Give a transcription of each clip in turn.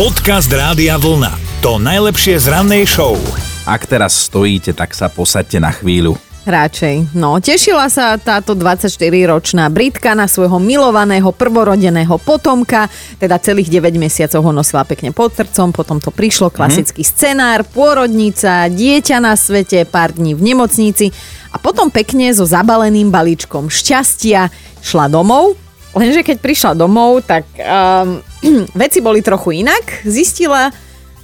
Podcast Rádia Vlna. To najlepšie z rannej show. Ak teraz stojíte, tak sa posaďte na chvíľu. Radšej. No, tešila sa táto 24-ročná Britka na svojho milovaného prvorodeného potomka, teda celých 9 mesiacov ho nosila pekne pod srdcom, potom to prišlo, klasický mm-hmm. scenár, pôrodnica, dieťa na svete, pár dní v nemocnici a potom pekne so zabaleným balíčkom šťastia šla domov, Lenže keď prišla domov, tak um, veci boli trochu inak. Zistila,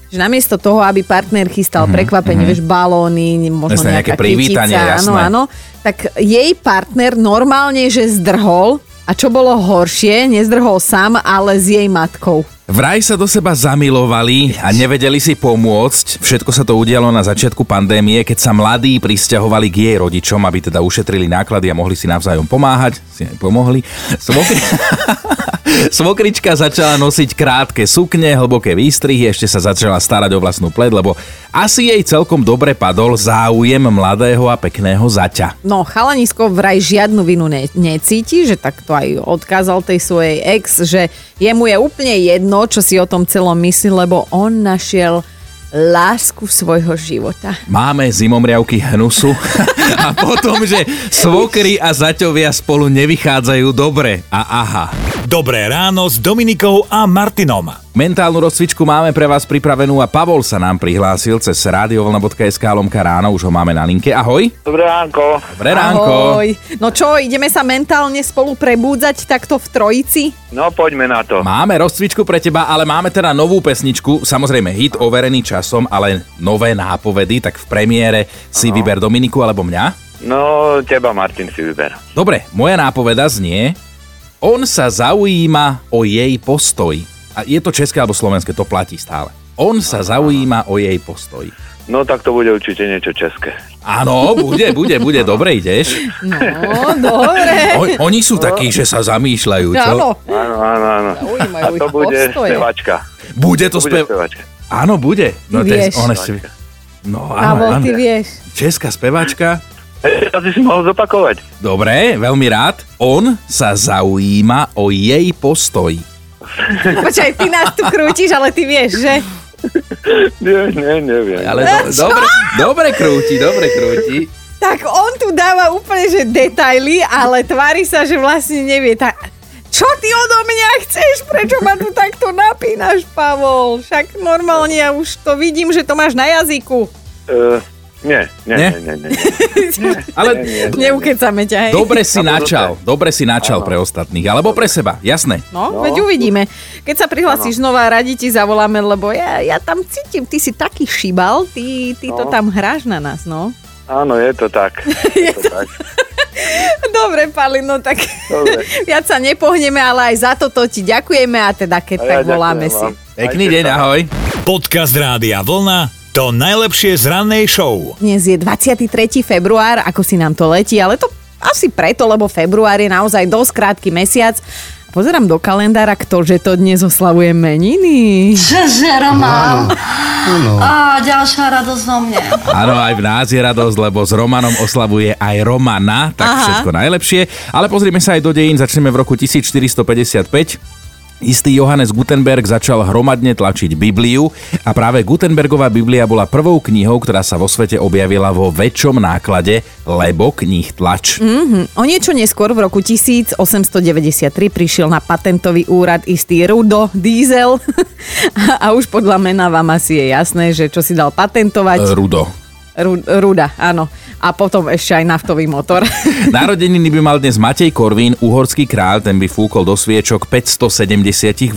že namiesto toho, aby partner chystal mm-hmm, prekvapenie, mm-hmm. vieš, balóny, možno Jasne, nejaká privítanie, áno, áno, tak jej partner normálne, že zdrhol a čo bolo horšie, nezdrhol sám, ale s jej matkou. Vraj sa do seba zamilovali a nevedeli si pomôcť. Všetko sa to udialo na začiatku pandémie, keď sa mladí pristahovali k jej rodičom, aby teda ušetrili náklady a mohli si navzájom pomáhať. Si aj pomohli. Svokri... Svokrička začala nosiť krátke sukne, hlboké výstrihy, ešte sa začala starať o vlastnú pled, lebo asi jej celkom dobre padol záujem mladého a pekného zaťa. No, chalanisko vraj žiadnu vinu ne- necíti, že tak to aj odkázal tej svojej ex, že jemu je úplne jedno, čo si o tom celom myslí, lebo on našiel lásku svojho života. Máme zimomriavky hnusu a potom, že svokry a zaťovia spolu nevychádzajú dobre a aha. Dobré ráno s Dominikou a Martinom. Mentálnu rozcvičku máme pre vás pripravenú a Pavol sa nám prihlásil cez radiovolna.sk lomka ráno, už ho máme na linke. Ahoj. Dobré ránko. Dobré ránko. Ahoj. No čo, ideme sa mentálne spolu prebúdzať takto v trojici? No poďme na to. Máme rozcvičku pre teba, ale máme teda novú pesničku, samozrejme hit overený časom, ale nové nápovedy, tak v premiére si Aha. vyber Dominiku alebo mňa. No, teba Martin si vyber. Dobre, moja nápoveda znie, on sa zaujíma o jej postoj. A je to české alebo slovenské, to platí stále. On sa zaujíma o jej postoj. No tak to bude určite niečo české. Áno, bude, bude, bude, dobre ideš. No, dobre. O, oni sú takí, že sa zamýšľajú, čo? Áno. Áno, áno, A to bude postoje. spevačka. Bude to To spev... spevačka. Áno, bude. No, Ty vieš. ona. No, áno, áno. ty vieš. Česká speváčka. Ešte raz si mohol zopakovať. Dobre, veľmi rád. On sa zaujíma o jej postoj. Počkaj, ty nás tu krútiš, ale ty vieš, že? Nie, nie, neviem. Ale do, dobre, dobre krúti, dobre krúti. Tak on tu dáva úplne, že detaily, ale tvári sa, že vlastne nevie. Tak, čo ty odo mňa chceš? Prečo ma tu takto napínaš, Pavol? Však normálne ja už to vidím, že to máš na jazyku. Uh, nie, nie, Nie? nie, nie, nie, nie. Ale. Neukecame ťa, hej? dobre si načal, dobre. si načal pre ostatných, alebo pre seba, jasné. No, No. veď uvidíme. Keď sa prihlasíš znova, radi ti zavoláme, lebo ja, ja tam cítim, ty si taký šibal, ty, ty to No. tam hráš na nás, no. Áno, je to tak. Je to tak. Dobre, Pali, no tak Dobre. viac sa nepohneme, ale aj za toto ti ďakujeme a teda keď A ja tak voláme si. Pekný deň, ahoj. Podcast Rádia Vlna. To najlepšie z rannej show. Dnes je 23. február, ako si nám to letí, ale to asi preto, lebo február je naozaj dosť krátky mesiac. Pozerám do kalendára, ktože to dnes oslavuje meniny. Čože, Roman? Á, ďalšia radosť zo mne. Áno, aj v nás je radosť, lebo s Romanom oslavuje aj Romana, tak Aha. všetko najlepšie. Ale pozrime sa aj do dejín, začneme v roku 1455. Istý Johannes Gutenberg začal hromadne tlačiť Bibliu a práve Gutenbergová Biblia bola prvou knihou, ktorá sa vo svete objavila vo väčšom náklade, lebo kníh tlač. Mm, o niečo neskôr v roku 1893 prišiel na patentový úrad istý Rudo Diesel a, a už podľa mena vám asi je jasné, že čo si dal patentovať. Rudo. Ru, ruda, áno. A potom ešte aj naftový motor. Narodeniny by mal dnes Matej Korvín, uhorský kráľ, ten by fúkol do sviečok 578.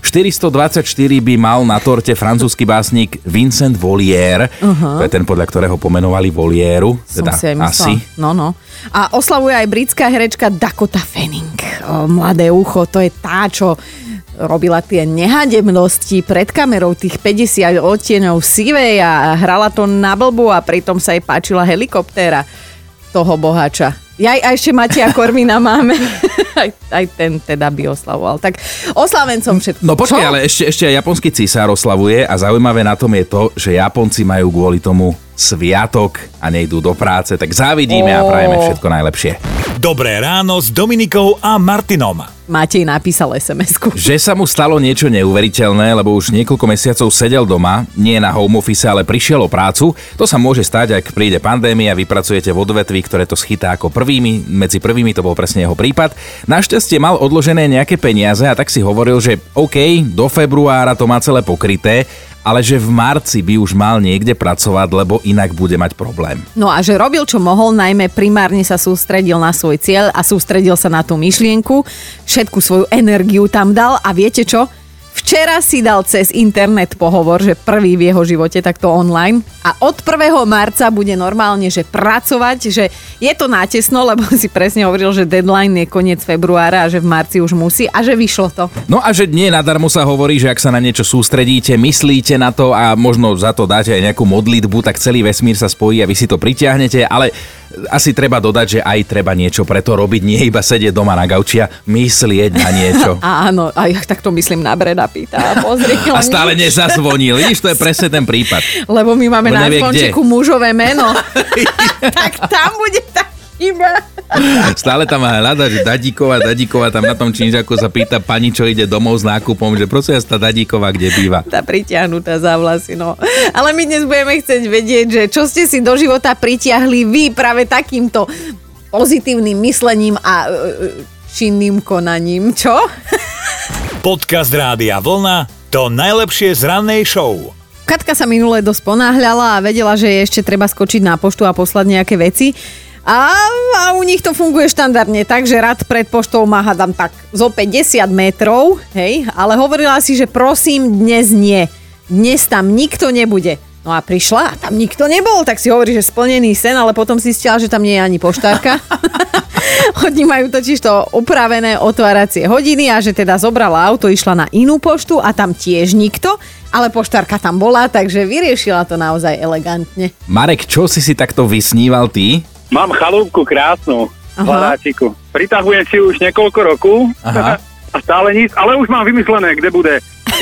424 by mal na torte francúzsky básnik Vincent Volière, uh-huh. to je ten, podľa ktorého pomenovali Volieru, teda asi. No, no. A oslavuje aj britská herečka Dakota Fanning. O, mladé ucho, to je tá, čo robila tie nehadebnosti pred kamerou, tých 50 odtieňov sivej a hrala to na blbu a pritom sa jej páčila helikoptéra toho bohača. Ja a ešte Matia Korvina máme. aj, aj ten teda by oslavoval. Tak oslavencom všetko. No počkaj, ale ešte, ešte aj japonský císar oslavuje a zaujímavé na tom je to, že Japonci majú kvôli tomu sviatok a nejdú do práce, tak závidíme a Ó. prajeme všetko najlepšie. Dobré ráno s Dominikou a Martinom. Matej napísal SMS-ku. Že sa mu stalo niečo neuveriteľné, lebo už niekoľko mesiacov sedel doma, nie na home office, ale prišiel o prácu. To sa môže stať, ak príde pandémia, vy pracujete v odvetví, ktoré to schytá ako prvými, medzi prvými to bol presne jeho prípad. Našťastie mal odložené nejaké peniaze a tak si hovoril, že OK, do februára to má celé pokryté, ale že v marci by už mal niekde pracovať, lebo inak bude mať problém. No a že robil, čo mohol, najmä primárne sa sústredil na svoj cieľ a sústredil sa na tú myšlienku, všetku svoju energiu tam dal a viete čo? Včera si dal cez internet pohovor, že prvý v jeho živote takto online a od 1. marca bude normálne, že pracovať, že je to nátesno, lebo si presne hovoril, že deadline je koniec februára a že v marci už musí a že vyšlo to. No a že nie nadarmo sa hovorí, že ak sa na niečo sústredíte, myslíte na to a možno za to dáte aj nejakú modlitbu, tak celý vesmír sa spojí a vy si to pritiahnete, ale asi treba dodať, že aj treba niečo preto robiť, nie iba sedieť doma na gauči a myslieť na niečo. A áno, a ja takto myslím na Breda Pita. Pozri, a stále nezazvonil. Vidíš, to je presne ten prípad. Lebo my máme na zvončeku mužové meno. tak tam bude tá chyba. Stále tam hľada, že Dadíková, Dadíková tam na tom činžaku sa pýta pani, čo ide domov s nákupom, že prosím tá Dadíková, kde býva. Tá pritiahnutá za vlasy, no. Ale my dnes budeme chcieť vedieť, že čo ste si do života pritiahli vy práve takýmto pozitívnym myslením a e, e, činným konaním, čo? Podcast Rádia Vlna to najlepšie z rannej show. Katka sa minule dosť ponáhľala a vedela, že je ešte treba skočiť na poštu a poslať nejaké veci. A, a u nich to funguje štandardne tak, že rad pred poštou má hádam tak zo 50 metrov, hej, ale hovorila si, že prosím, dnes nie. Dnes tam nikto nebude. No a prišla a tam nikto nebol, tak si hovorí, že splnený sen, ale potom si zistila, že tam nie je ani poštárka. Oni majú totiž to upravené otváracie hodiny a že teda zobrala auto, išla na inú poštu a tam tiež nikto, ale poštárka tam bola, takže vyriešila to naozaj elegantne. Marek, čo si si takto vysníval ty? Mám chalúbku krásnu v Hľadáčiku. Pritahujem si už niekoľko rokov Aha. a stále nič, ale už mám vymyslené, kde bude,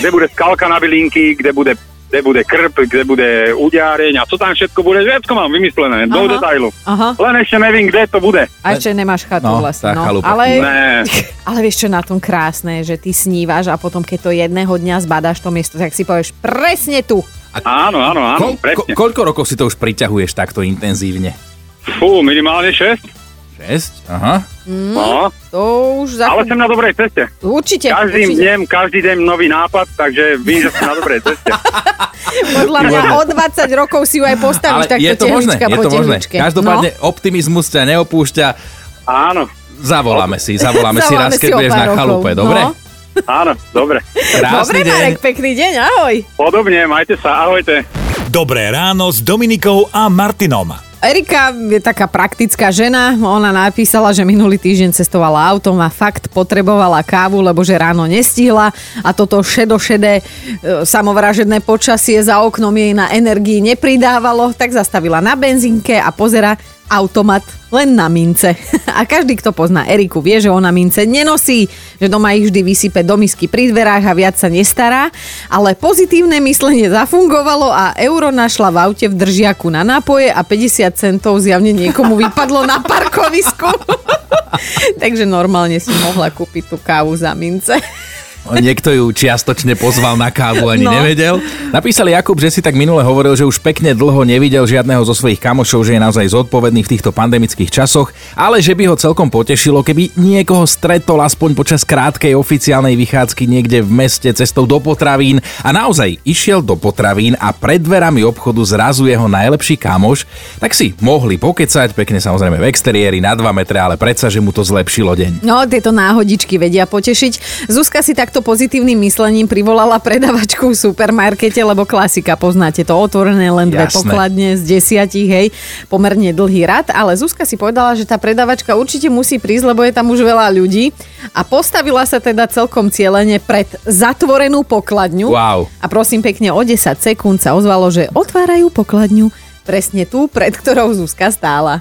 kde bude skalka na bylinky, kde bude kde bude krp, kde bude udiareň a co tam všetko bude, všetko mám vymyslené, Aha. do detailu. Aha. Len ešte neviem, kde to bude. A ešte nemáš chatu no, vlastne. No. Ale, ale vieš čo na tom krásne, že ty snívaš a potom keď to jedného dňa zbadáš to miesto, tak si povieš presne tu. A áno, áno, áno, ko, presne. Ko, koľko rokov si to už priťahuješ takto intenzívne? Fú, minimálne 6. 6? Aha. Mm, no. To už za... Ale som na dobrej ceste. Určite. Každým určite. dnem, každý deň nový nápad, takže vím, že som na dobrej ceste. Podľa mňa o 20 rokov si ju aj postavíš takto je to možné, je to možné. Každopádne no. optimizmus ťa neopúšťa. Áno. Zavoláme si, zavoláme, si raz, keď budeš na chalupe, dobre? No. Áno, dobre. Krásny dobre, deň. Marek, pekný deň, ahoj. Podobne, majte sa, ahojte. Dobré ráno s Dominikou a Martinom. Erika je taká praktická žena. Ona napísala, že minulý týždeň cestovala autom a fakt potrebovala kávu, lebo že ráno nestihla a toto šedošedé e, samovražedné počasie za oknom jej na energii nepridávalo, tak zastavila na benzínke a pozera, automat len na mince. A každý, kto pozná Eriku, vie, že ona mince nenosí, že doma ich vždy vysype do misky pri dverách a viac sa nestará, ale pozitívne myslenie zafungovalo a euro našla v aute v držiaku na nápoje a 50 centov zjavne niekomu vypadlo na parkovisku. Takže normálne si mohla kúpiť tú kávu za mince. Niekto ju čiastočne pozval na kávu, ani no. nevedel. Napísal Jakub, že si tak minule hovoril, že už pekne dlho nevidel žiadneho zo svojich kamošov, že je naozaj zodpovedný v týchto pandemických časoch, ale že by ho celkom potešilo, keby niekoho stretol aspoň počas krátkej oficiálnej vychádzky niekde v meste cestou do potravín a naozaj išiel do potravín a pred dverami obchodu zrazu jeho najlepší kamoš, tak si mohli pokecať, pekne samozrejme v exteriéri na 2 metre, ale predsa, že mu to zlepšilo deň. No, tieto náhodičky vedia potešiť. Zuzka si takto takto pozitívnym myslením privolala predavačku v supermarkete, lebo klasika, poznáte to, otvorené len dve Jasné. pokladne z desiatich, hej, pomerne dlhý rad, ale Zuzka si povedala, že tá predavačka určite musí prísť, lebo je tam už veľa ľudí a postavila sa teda celkom cieľene pred zatvorenú pokladňu. Wow. A prosím pekne, o 10 sekúnd sa ozvalo, že otvárajú pokladňu presne tu, pred ktorou Zuzka stála.